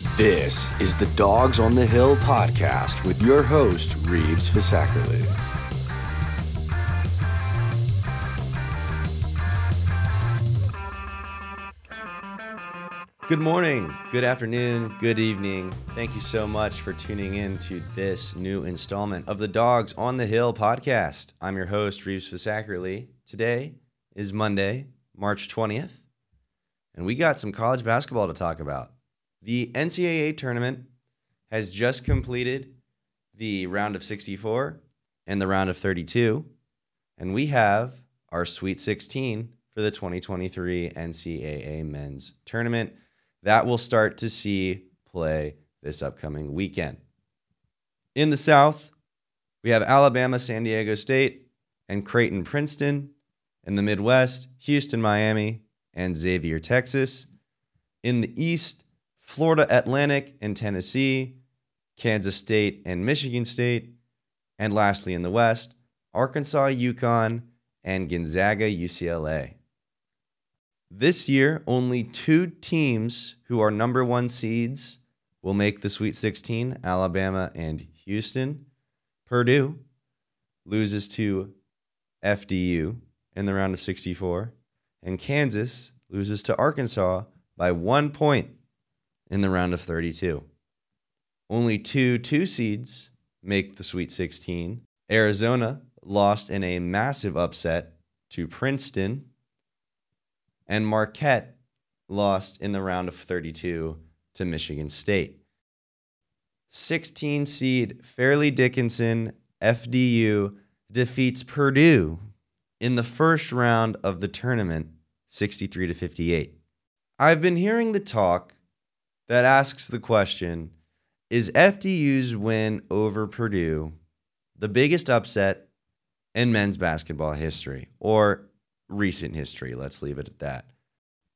This is the Dogs on the Hill podcast with your host, Reeves Fisackerly. Good morning, good afternoon, good evening. Thank you so much for tuning in to this new installment of the Dogs on the Hill podcast. I'm your host, Reeves Fisackerly. Today is Monday, March 20th, and we got some college basketball to talk about. The NCAA tournament has just completed the round of 64 and the round of 32, and we have our Sweet 16 for the 2023 NCAA men's tournament that we'll start to see play this upcoming weekend. In the South, we have Alabama, San Diego State, and Creighton, Princeton. In the Midwest, Houston, Miami, and Xavier, Texas. In the East, Florida Atlantic and Tennessee, Kansas State and Michigan State. And lastly, in the West, Arkansas, UConn, and Gonzaga, UCLA. This year, only two teams who are number one seeds will make the Sweet 16 Alabama and Houston. Purdue loses to FDU in the round of 64, and Kansas loses to Arkansas by one point in the round of 32. Only two two seeds make the Sweet 16. Arizona lost in a massive upset to Princeton and Marquette lost in the round of 32 to Michigan State. 16 seed Fairleigh Dickinson FDU defeats Purdue in the first round of the tournament 63 to 58. I've been hearing the talk that asks the question is FDU's win over Purdue the biggest upset in men's basketball history or recent history, let's leave it at that,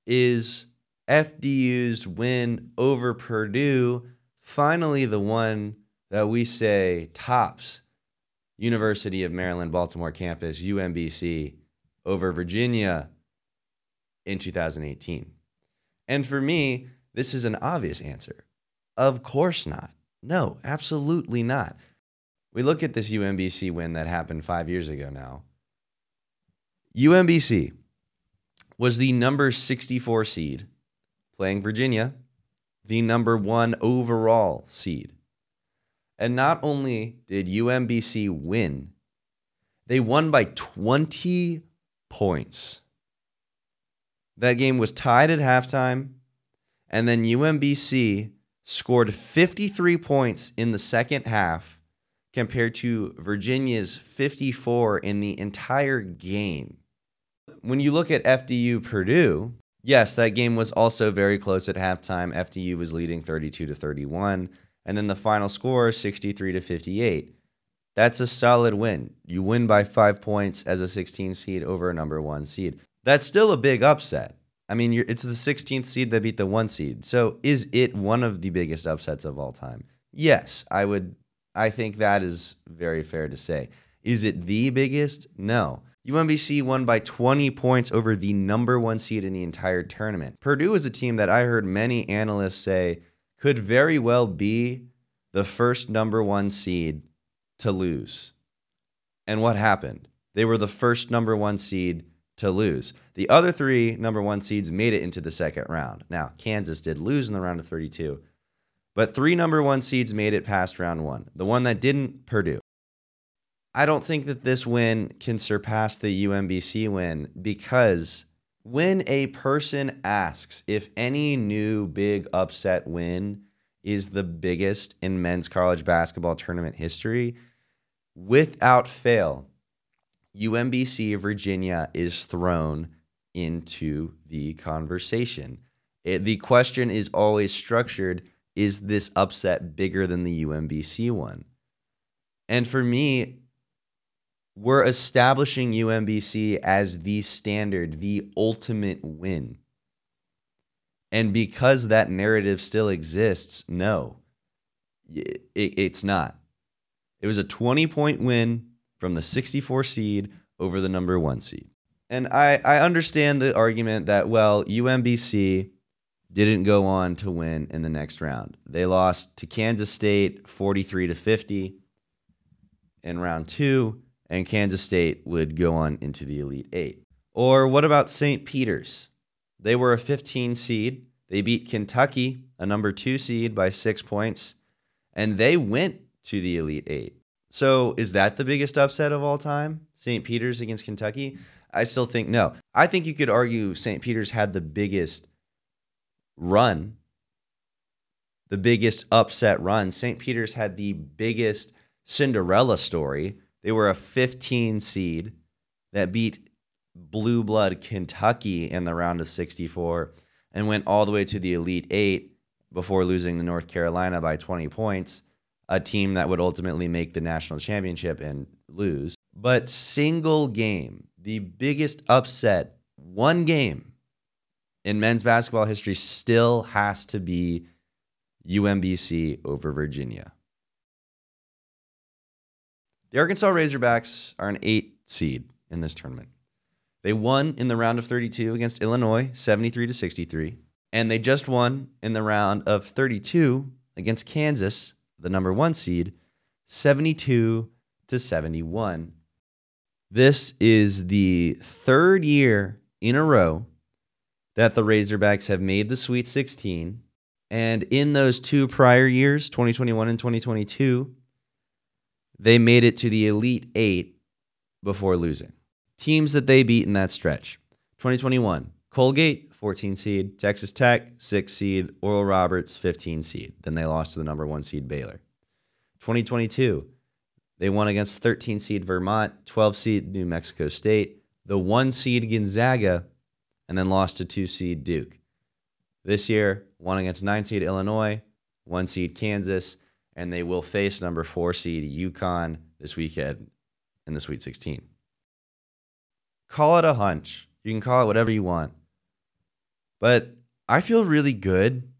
is FDU's win over Purdue finally the one that we say tops University of Maryland Baltimore campus, UMBC, over Virginia in 2018? And for me, this is an obvious answer. Of course not. No, absolutely not. We look at this UMBC win that happened five years ago now. UMBC was the number 64 seed, playing Virginia, the number one overall seed. And not only did UMBC win, they won by 20 points. That game was tied at halftime, and then UMBC scored 53 points in the second half compared to Virginia's 54 in the entire game when you look at FDU Purdue, yes, that game was also very close at halftime. FDU was leading 32 to 31, and then the final score 63 to 58. That's a solid win. You win by 5 points as a 16 seed over a number 1 seed. That's still a big upset. I mean, it's the 16th seed that beat the 1 seed. So, is it one of the biggest upsets of all time? Yes, I would I think that is very fair to say. Is it the biggest? No. UMBC won by 20 points over the number one seed in the entire tournament. Purdue is a team that I heard many analysts say could very well be the first number one seed to lose. And what happened? They were the first number one seed to lose. The other three number one seeds made it into the second round. Now, Kansas did lose in the round of 32, but three number one seeds made it past round one. The one that didn't, Purdue. I don't think that this win can surpass the UMBC win because when a person asks if any new big upset win is the biggest in men's college basketball tournament history, without fail, UMBC Virginia is thrown into the conversation. It, the question is always structured is this upset bigger than the UMBC one? And for me, we're establishing UMBC as the standard, the ultimate win. And because that narrative still exists, no, it, it's not. It was a 20 point win from the 64 seed over the number one seed. And I, I understand the argument that, well, UMBC didn't go on to win in the next round. They lost to Kansas State 43 to 50 in round 2 and Kansas State would go on into the Elite 8. Or what about St. Peter's? They were a 15 seed. They beat Kentucky, a number 2 seed by 6 points, and they went to the Elite 8. So, is that the biggest upset of all time? St. Peter's against Kentucky? I still think no. I think you could argue St. Peter's had the biggest run, the biggest upset run. St. Peter's had the biggest Cinderella story. They were a 15 seed that beat blue blood Kentucky in the round of 64 and went all the way to the Elite Eight before losing to North Carolina by 20 points, a team that would ultimately make the national championship and lose. But single game, the biggest upset, one game in men's basketball history still has to be UMBC over Virginia. The Arkansas Razorbacks are an eight seed in this tournament. They won in the round of 32 against Illinois, 73 to 63, and they just won in the round of 32 against Kansas, the number 1 seed, 72 to 71. This is the third year in a row that the Razorbacks have made the Sweet 16. And in those two prior years, 2021 and 2022, they made it to the Elite Eight before losing. Teams that they beat in that stretch 2021, Colgate, 14 seed, Texas Tech, 6 seed, Oral Roberts, 15 seed. Then they lost to the number one seed Baylor. 2022, they won against 13 seed Vermont, 12 seed New Mexico State, the one seed Gonzaga, and then lost to two seed Duke. This year, won against nine seed Illinois, one seed Kansas, and they will face number four seed UConn this weekend in the Sweet 16. Call it a hunch. You can call it whatever you want. But I feel really good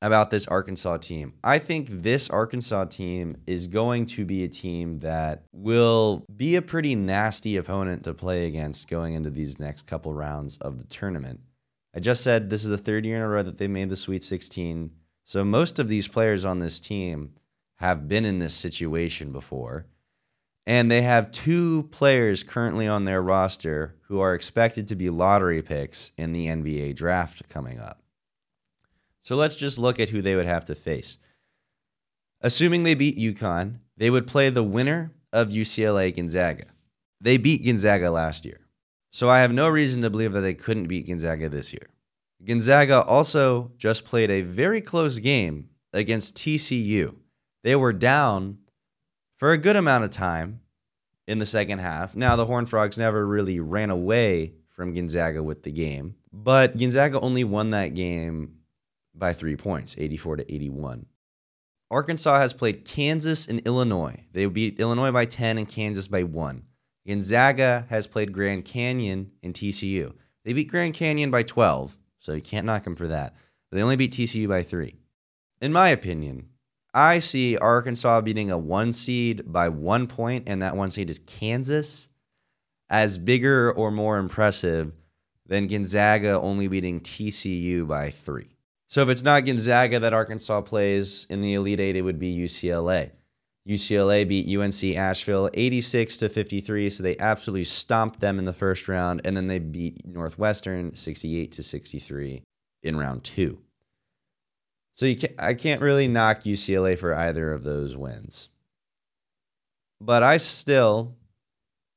about this Arkansas team. I think this Arkansas team is going to be a team that will be a pretty nasty opponent to play against going into these next couple rounds of the tournament. I just said this is the third year in a row that they made the Sweet 16. So most of these players on this team have been in this situation before. And they have two players currently on their roster who are expected to be lottery picks in the NBA draft coming up. So let's just look at who they would have to face. Assuming they beat UConn, they would play the winner of UCLA Gonzaga. They beat Gonzaga last year. So I have no reason to believe that they couldn't beat Gonzaga this year. Gonzaga also just played a very close game against TCU. They were down for a good amount of time in the second half. Now, the Horned Frogs never really ran away from Gonzaga with the game, but Gonzaga only won that game by three points, 84 to 81. Arkansas has played Kansas and Illinois. They beat Illinois by 10 and Kansas by 1. Gonzaga has played Grand Canyon and TCU. They beat Grand Canyon by 12, so you can't knock them for that. But they only beat TCU by 3. In my opinion, I see Arkansas beating a one seed by one point, and that one seed is Kansas, as bigger or more impressive than Gonzaga only beating TCU by three. So if it's not Gonzaga that Arkansas plays in the Elite Eight, it would be UCLA. UCLA beat UNC Asheville 86 to 53, so they absolutely stomped them in the first round, and then they beat Northwestern 68 to 63 in round two. So you can't, I can't really knock UCLA for either of those wins. But I still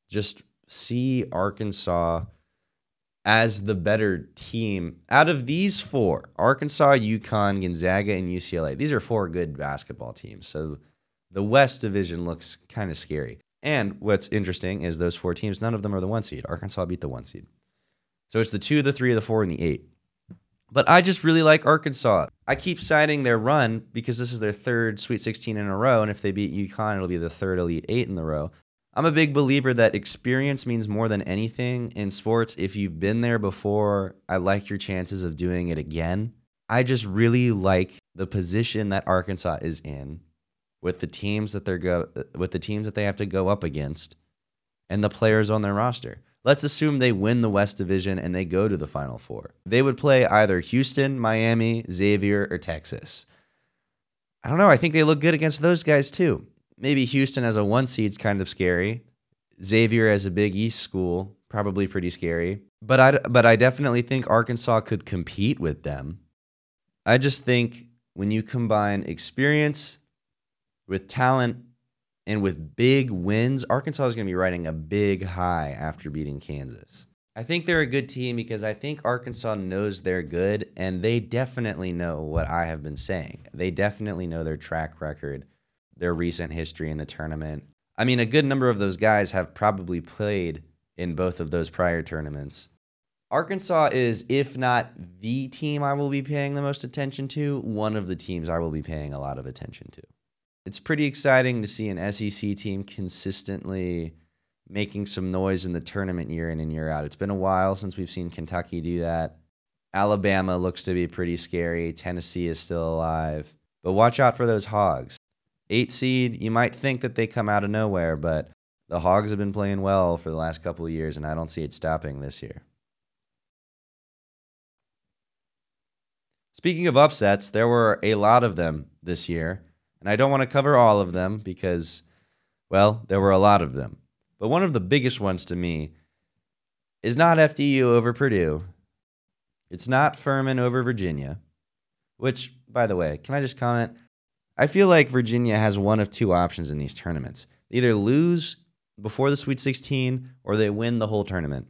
just see Arkansas as the better team out of these four Arkansas, UConn, Gonzaga, and UCLA. These are four good basketball teams. So the West Division looks kind of scary. And what's interesting is those four teams, none of them are the one seed. Arkansas beat the one seed. So it's the two, the three, the four, and the eight. But I just really like Arkansas. I keep citing their run because this is their third Sweet 16 in a row. And if they beat UConn, it'll be the third Elite Eight in the row. I'm a big believer that experience means more than anything in sports. If you've been there before, I like your chances of doing it again. I just really like the position that Arkansas is in with the teams that they're go with the teams that they have to go up against and the players on their roster. Let's assume they win the West Division and they go to the Final Four. They would play either Houston, Miami, Xavier, or Texas. I don't know. I think they look good against those guys too. Maybe Houston as a one seed's kind of scary. Xavier as a Big East school, probably pretty scary. But I, but I definitely think Arkansas could compete with them. I just think when you combine experience with talent and with big wins, Arkansas is going to be riding a big high after beating Kansas. I think they're a good team because I think Arkansas knows they're good and they definitely know what I have been saying. They definitely know their track record, their recent history in the tournament. I mean, a good number of those guys have probably played in both of those prior tournaments. Arkansas is, if not the team I will be paying the most attention to, one of the teams I will be paying a lot of attention to it's pretty exciting to see an SEC team consistently making some noise in the tournament year in and year out. It's been a while since we've seen Kentucky do that. Alabama looks to be pretty scary. Tennessee is still alive. But watch out for those hogs. Eight seed, you might think that they come out of nowhere, but the hogs have been playing well for the last couple of years, and I don't see it stopping this year. Speaking of upsets, there were a lot of them this year. And I don't want to cover all of them because, well, there were a lot of them. But one of the biggest ones to me is not FDU over Purdue. It's not Furman over Virginia, which, by the way, can I just comment? I feel like Virginia has one of two options in these tournaments. They either lose before the Sweet 16 or they win the whole tournament.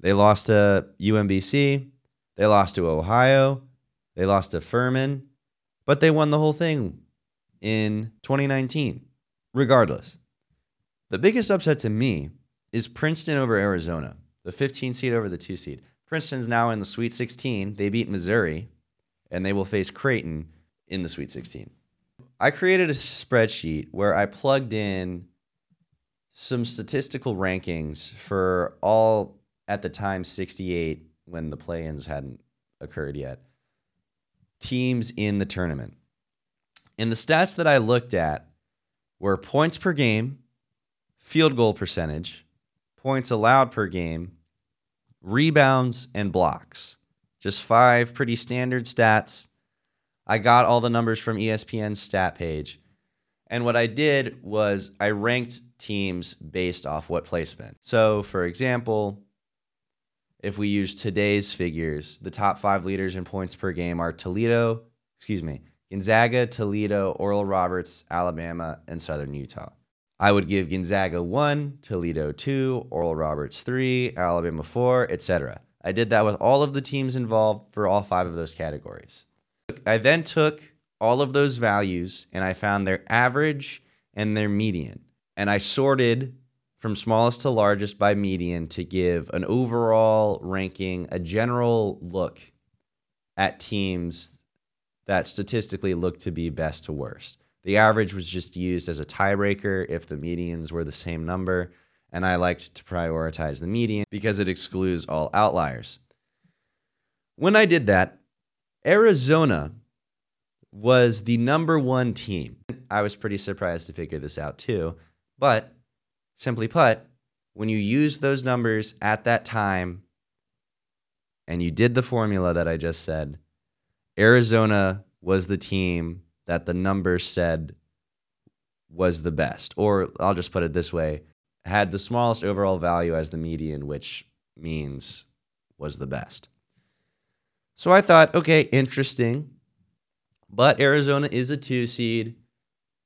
They lost to UMBC, they lost to Ohio, they lost to Furman, but they won the whole thing in 2019. Regardless, the biggest upset to me is Princeton over Arizona, the 15 seed over the 2 seed. Princeton's now in the Sweet 16. They beat Missouri, and they will face Creighton in the Sweet 16. I created a spreadsheet where I plugged in some statistical rankings for all at the time 68 when the play-ins hadn't occurred yet teams in the tournament and the stats that I looked at were points per game, field goal percentage, points allowed per game, rebounds, and blocks. Just five pretty standard stats. I got all the numbers from ESPN's stat page. And what I did was I ranked teams based off what placement. So, for example, if we use today's figures, the top five leaders in points per game are Toledo, excuse me, Gonzaga, Toledo, Oral Roberts, Alabama, and Southern Utah. I would give Gonzaga 1, Toledo 2, Oral Roberts 3, Alabama 4, etc. I did that with all of the teams involved for all five of those categories. I then took all of those values and I found their average and their median. And I sorted from smallest to largest by median to give an overall ranking, a general look at teams that statistically looked to be best to worst. The average was just used as a tiebreaker if the medians were the same number, and I liked to prioritize the median because it excludes all outliers. When I did that, Arizona was the number one team. I was pretty surprised to figure this out too, but simply put, when you use those numbers at that time and you did the formula that I just said, Arizona was the team that the numbers said was the best. Or I'll just put it this way had the smallest overall value as the median, which means was the best. So I thought, okay, interesting. But Arizona is a two seed.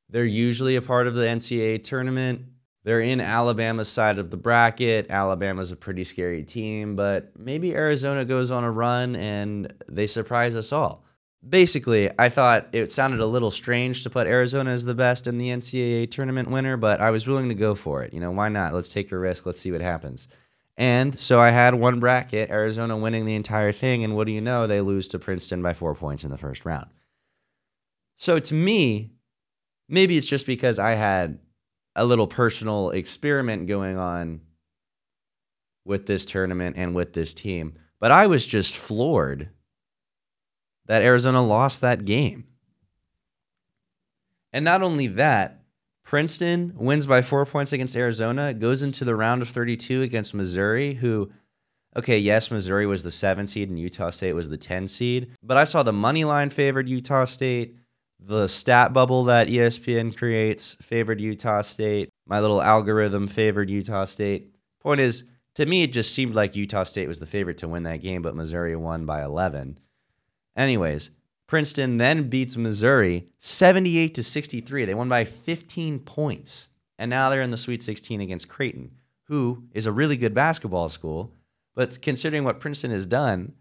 They're usually a part of the NCAA tournament. They're in Alabama's side of the bracket. Alabama's a pretty scary team, but maybe Arizona goes on a run and they surprise us all. Basically, I thought it sounded a little strange to put Arizona as the best in the NCAA tournament winner, but I was willing to go for it. You know, why not? Let's take a risk. Let's see what happens. And so I had one bracket, Arizona winning the entire thing, and what do you know? They lose to Princeton by four points in the first round. So to me, maybe it's just because I had a little personal experiment going on with this tournament and with this team. But I was just floored that Arizona lost that game. And not only that, Princeton wins by four points against Arizona, goes into the round of 32 against Missouri, who, okay, yes, Missouri was the seven seed and Utah State was the 10 seed, but I saw the money line favored Utah State. The stat bubble that ESPN creates favored Utah State. My little algorithm favored Utah State. Point is, to me, it just seemed like Utah State was the favorite to win that game, but Missouri won by 11. Anyways, Princeton then beats Missouri 78 to 63. They won by 15 points. And now they're in the Sweet 16 against Creighton, who is a really good basketball school. But considering what Princeton has done,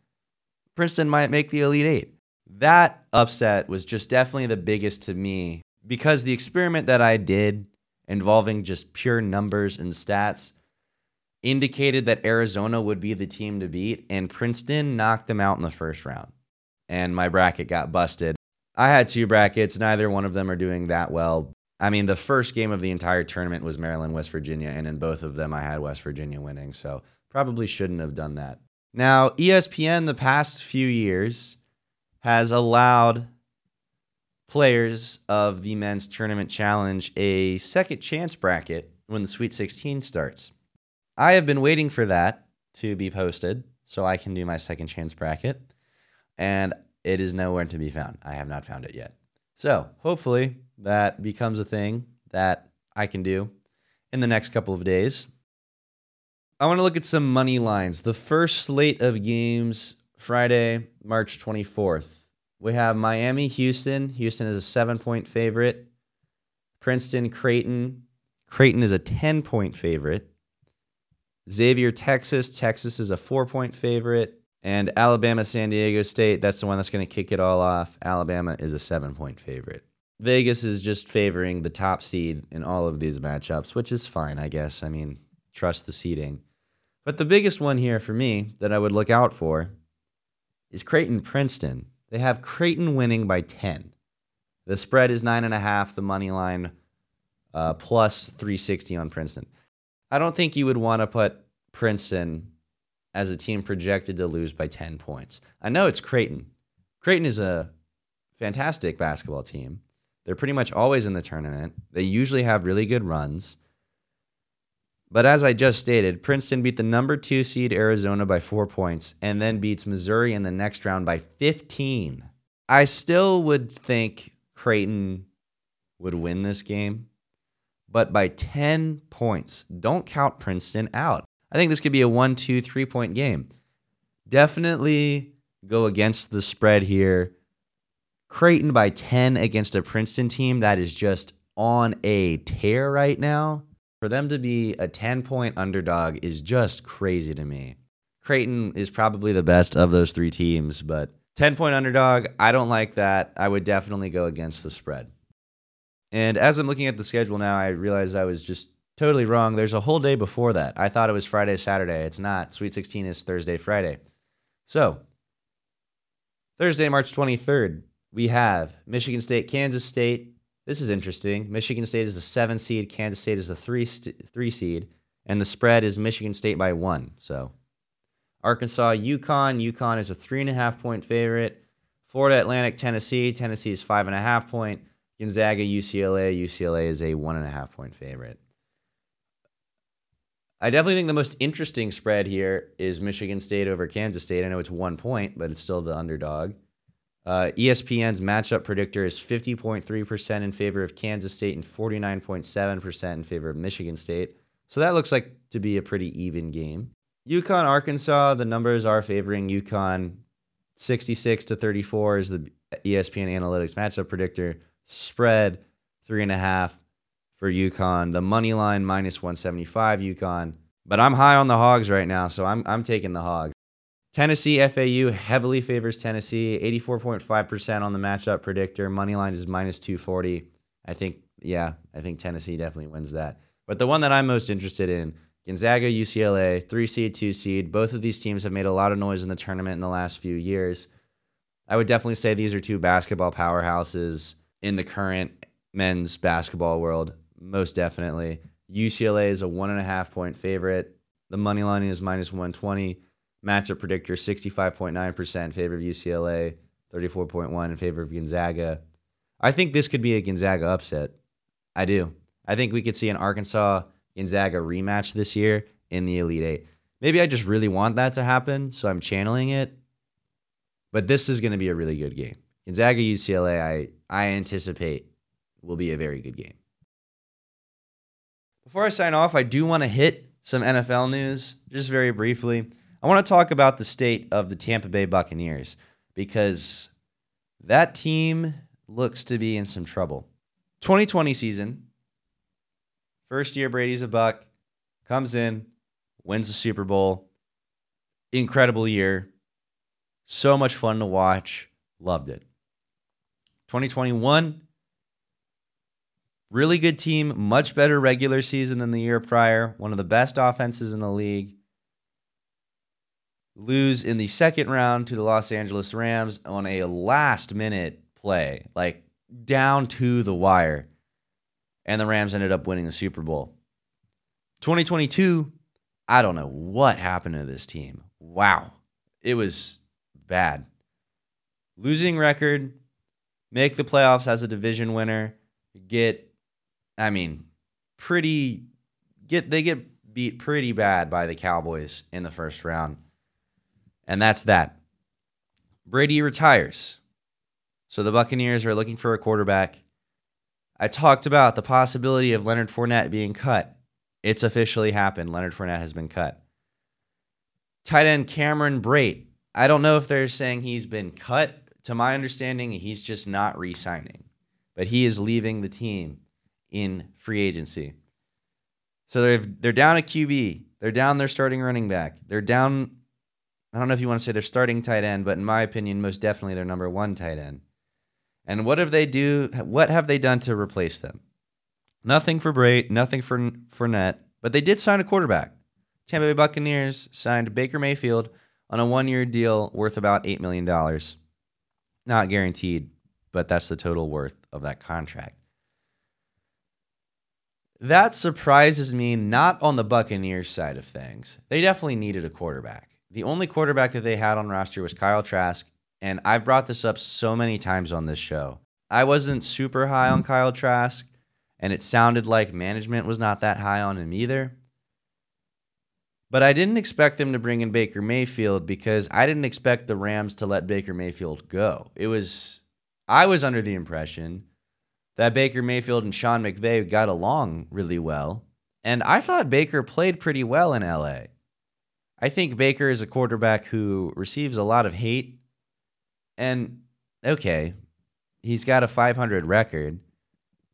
Princeton might make the Elite Eight. That upset was just definitely the biggest to me because the experiment that I did involving just pure numbers and stats indicated that Arizona would be the team to beat, and Princeton knocked them out in the first round. And my bracket got busted. I had two brackets, neither one of them are doing that well. I mean, the first game of the entire tournament was Maryland, West Virginia, and in both of them I had West Virginia winning, so probably shouldn't have done that. Now, ESPN the past few years has allowed players of the men's tournament challenge a second chance bracket when the Sweet 16 starts. I have been waiting for that to be posted so I can do my second chance bracket, and it is nowhere to be found. I have not found it yet. So hopefully that becomes a thing that I can do in the next couple of days. I want to look at some money lines. The first slate of games Friday, March 24th. We have Miami, Houston. Houston is a seven point favorite. Princeton, Creighton. Creighton is a 10 point favorite. Xavier, Texas. Texas is a four point favorite. And Alabama, San Diego State. That's the one that's going to kick it all off. Alabama is a seven point favorite. Vegas is just favoring the top seed in all of these matchups, which is fine, I guess. I mean, trust the seeding. But the biggest one here for me that I would look out for is Creighton Princeton. They have Creighton winning by 10. The spread is 9.5, the money line uh, plus 360 on Princeton. I don't think you would want to put Princeton as a team projected to lose by 10 points. I know it's Creighton. Creighton is a fantastic basketball team. They're pretty much always in the tournament. They usually have really good runs. But as I just stated, Princeton beat the number two seed Arizona by four points and then beats Missouri in the next round by 15. I still would think Creighton would win this game but by 10 points. Don't count Princeton out. I think this could be a one, two, three point game. Definitely go against the spread here. Creighton by 10 against a Princeton team that is just on a tear right now. For them to be a 10 point underdog is just crazy to me. Creighton is probably the best of those three teams, but 10 point underdog, I don't like that. I would definitely go against the spread. And as I'm looking at the schedule now, I realize I was just totally wrong. There's a whole day before that. I thought it was Friday, Saturday. It's not. Sweet 16 is Thursday, Friday. So, Thursday, March 23rd, we have Michigan State, Kansas State. This is interesting. Michigan State is the seven seed, Kansas State is the three, st- three seed, and the spread is Michigan State by one. So, Arkansas, UConn. UConn is a three and a half point favorite. Florida Atlantic, Tennessee. Tennessee is five and a half point. Gonzaga, UCLA. UCLA is a one and a half point favorite. I definitely think the most interesting spread here is Michigan State over Kansas State. I know it's one point, but it's still the underdog. Uh, ESPN's matchup predictor is 50.3% in favor of Kansas State and 49.7% in favor of Michigan State. So that looks like to be a pretty even game. UConn, Arkansas, the numbers are favoring UConn. 66 to 34 is the ESPN Analytics matchup predictor. Spread three and a half for UConn. The money line minus 175 UConn. But I'm high on the hogs right now, so I'm I'm taking the hogs. Tennessee FAU heavily favors Tennessee, 84.5% on the matchup predictor. Money line is minus 240. I think, yeah, I think Tennessee definitely wins that. But the one that I'm most interested in, Gonzaga, UCLA, three seed, two seed. Both of these teams have made a lot of noise in the tournament in the last few years. I would definitely say these are two basketball powerhouses in the current men's basketball world, most definitely. UCLA is a one and a half point favorite. The money line is minus 120. Matchup predictor 65.9% favor of UCLA, 34.1 in favor of Gonzaga. I think this could be a Gonzaga upset. I do. I think we could see an Arkansas Gonzaga rematch this year in the Elite Eight. Maybe I just really want that to happen, so I'm channeling it. But this is going to be a really good game. Gonzaga UCLA, I, I anticipate will be a very good game. Before I sign off, I do want to hit some NFL news just very briefly. I want to talk about the state of the Tampa Bay Buccaneers because that team looks to be in some trouble. 2020 season, first year Brady's a buck, comes in, wins the Super Bowl. Incredible year. So much fun to watch. Loved it. 2021, really good team, much better regular season than the year prior, one of the best offenses in the league. Lose in the second round to the Los Angeles Rams on a last minute play, like down to the wire. And the Rams ended up winning the Super Bowl. 2022, I don't know what happened to this team. Wow. It was bad. Losing record, make the playoffs as a division winner, get I mean, pretty get they get beat pretty bad by the Cowboys in the first round. And that's that. Brady retires. So the Buccaneers are looking for a quarterback. I talked about the possibility of Leonard Fournette being cut. It's officially happened. Leonard Fournette has been cut. Tight end Cameron Brate. I don't know if they're saying he's been cut. To my understanding, he's just not re signing, but he is leaving the team in free agency. So they're they're down a QB. They're down their starting running back. They're down. I don't know if you want to say they're starting tight end, but in my opinion, most definitely their number one tight end. And what have they do? What have they done to replace them? Nothing for Brate, nothing for Fournette, but they did sign a quarterback. Tampa Bay Buccaneers signed Baker Mayfield on a one-year deal worth about eight million dollars. Not guaranteed, but that's the total worth of that contract. That surprises me not on the Buccaneers side of things. They definitely needed a quarterback. The only quarterback that they had on roster was Kyle Trask, and I've brought this up so many times on this show. I wasn't super high on Kyle Trask, and it sounded like management was not that high on him either. But I didn't expect them to bring in Baker Mayfield because I didn't expect the Rams to let Baker Mayfield go. It was I was under the impression that Baker Mayfield and Sean McVay got along really well. And I thought Baker played pretty well in LA. I think Baker is a quarterback who receives a lot of hate. And okay, he's got a 500 record.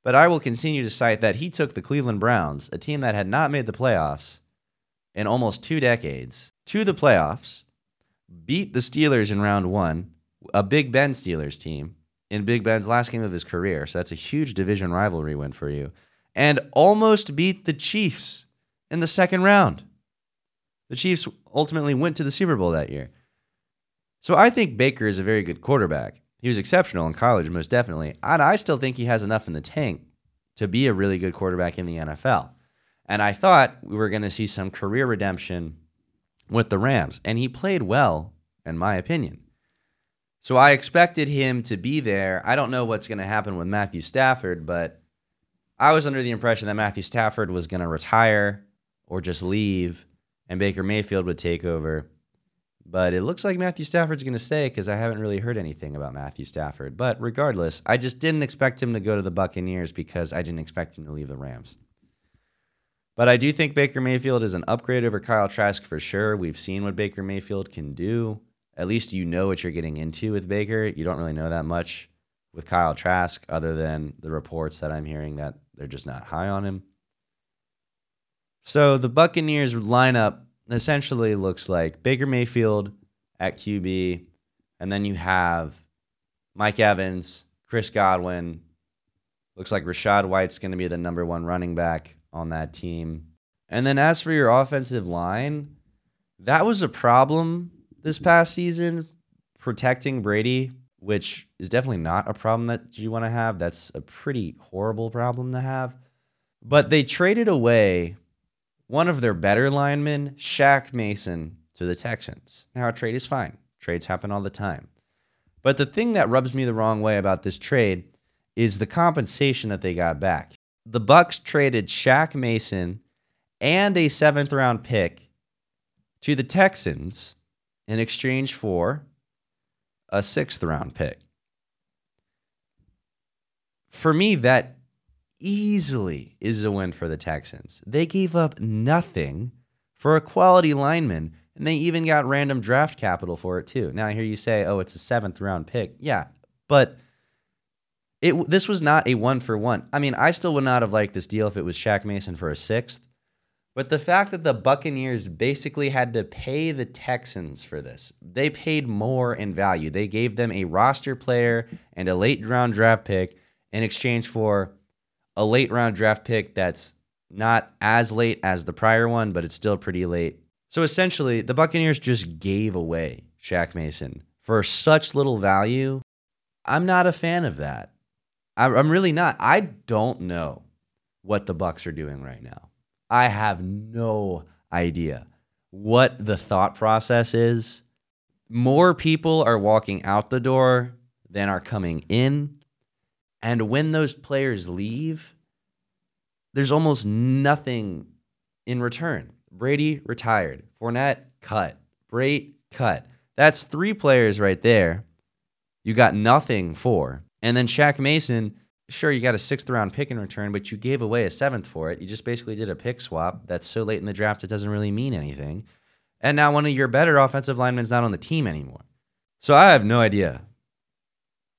But I will continue to cite that he took the Cleveland Browns, a team that had not made the playoffs in almost two decades, to the playoffs, beat the Steelers in round one, a Big Ben Steelers team, in Big Ben's last game of his career. So that's a huge division rivalry win for you. And almost beat the Chiefs in the second round. The Chiefs ultimately went to the Super Bowl that year. So I think Baker is a very good quarterback. He was exceptional in college, most definitely. And I still think he has enough in the tank to be a really good quarterback in the NFL. And I thought we were going to see some career redemption with the Rams. And he played well, in my opinion. So I expected him to be there. I don't know what's going to happen with Matthew Stafford, but I was under the impression that Matthew Stafford was going to retire or just leave and Baker Mayfield would take over. But it looks like Matthew Stafford's going to stay because I haven't really heard anything about Matthew Stafford. But regardless, I just didn't expect him to go to the Buccaneers because I didn't expect him to leave the Rams. But I do think Baker Mayfield is an upgrade over Kyle Trask for sure. We've seen what Baker Mayfield can do at least you know what you're getting into with Baker. You don't really know that much with Kyle Trask, other than the reports that I'm hearing that they're just not high on him. So the Buccaneers lineup essentially looks like Baker Mayfield at QB, and then you have Mike Evans, Chris Godwin. Looks like Rachaad White's going to be the number one running back on that team. And then as for your offensive line, that was a problem this past season, protecting Brady, which is definitely not a problem that you want to have. That's a pretty horrible problem to have. But they traded away one of their better linemen, Shaq Mason, to the Texans. Now, a trade is fine. Trades happen all the time. But the thing that rubs me the wrong way about this trade is the compensation that they got back. the Bucs traded Shaq Mason and a seventh round pick to the Texans in exchange for a sixth round pick. For me, that easily is a win for the Texans. They gave up nothing for a quality lineman, and they even got random draft capital for it too. Now, I hear you say, "Oh, it's a seventh round pick." Yeah, but it this was not a one for one. I mean, I still would not have liked this deal if it was Shaq Mason for a sixth. But the fact that the Buccaneers basically had to pay the Texans for this, they paid more in value. They gave them a roster player and a late round draft pick in exchange for a late round draft pick that's not as late as the prior one, but it's still pretty late. So essentially, the Buccaneers just gave away Shaq Mason for such little value. I'm not a fan of that. I'm really not. I don't know what the Bucs are doing right now. I have no idea what the thought process is. More people are walking out the door than are coming in. And when those players leave, there's almost nothing in return. Brady retired. Fournette cut. Brate cut. That's three players right there. You got nothing for. And then Shaq Mason, sure, you got a sixth round pick in return, but you gave away a seventh for it. You just basically did a pick swap that's so late in the draft it doesn't really mean anything. And now one of your better offensive linemen's not on the team anymore. So I have no idea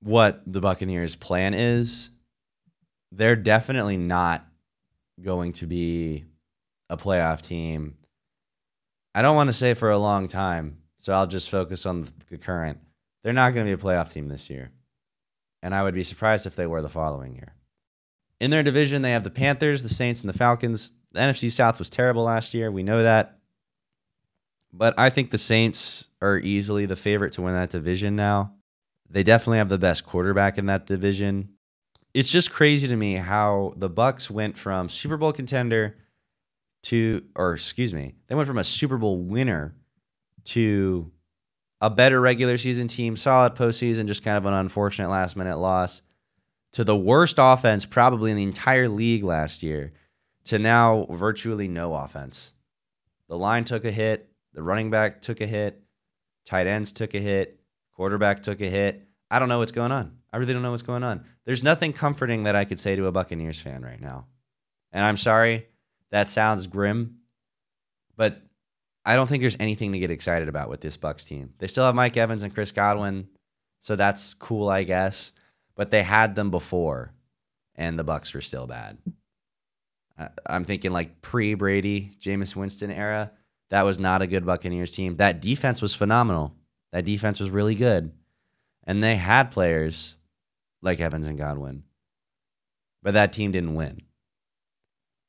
what the Buccaneers' plan is. They're definitely not going to be a playoff team. I don't want to say for a long time, so I'll just focus on the current. They're not going to be a playoff team this year. And I would be surprised if they were the following year. In their division, they have the Panthers, the Saints, and the Falcons. The NFC South was terrible last year. We know that. But I think the Saints are easily the favorite to win that division now. They definitely have the best quarterback in that division. It's just crazy to me how the Bucs went from Super Bowl contender to or excuse me, they went from a Super Bowl winner to a better regular season team, solid postseason, just kind of an unfortunate last minute loss to the worst offense probably in the entire league last year to now virtually no offense. The line took a hit, the running back took a hit, tight ends took a hit, Quarterback took a hit. I don't know what's going on. I really don't know what's going on. There's nothing comforting that I could say to a Buccaneers fan right now. And I'm sorry, that sounds grim, but I don't think there's anything to get excited about with this Bucs team. They still have Mike Evans and Chris Godwin, so that's cool, I guess. But they had them before, and the Bucs were still bad. I'm thinking like pre Brady, Jameis Winston era. That was not a good Buccaneers team. That defense was phenomenal. That defense was really good. And they had players like Evans and Godwin. But that team didn't win.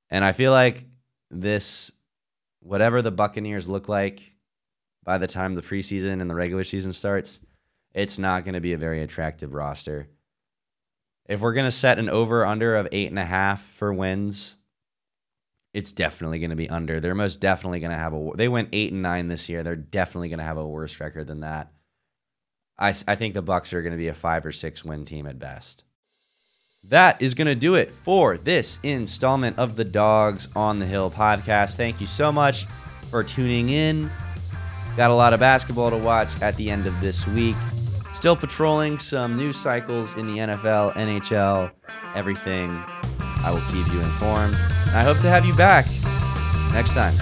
And I feel like this, whatever the Buccaneers look like by the time the preseason and the regular season starts, it's not going to be a very attractive roster. If we're going to set an over under of eight and a half for wins, it's definitely going to be under. They're most definitely going to have a. They went eight and nine this year. They're definitely going to have a worse record than that. I I think the Bucs are going to be a five or six win team at best. That is going to do it for this installment of the Dogs on the Hill podcast. Thank you so much for tuning in. Got a lot of basketball to watch at the end of this week. Still patrolling some news cycles in the NFL, NHL, everything. I will keep you informed. And I hope to have you back next time.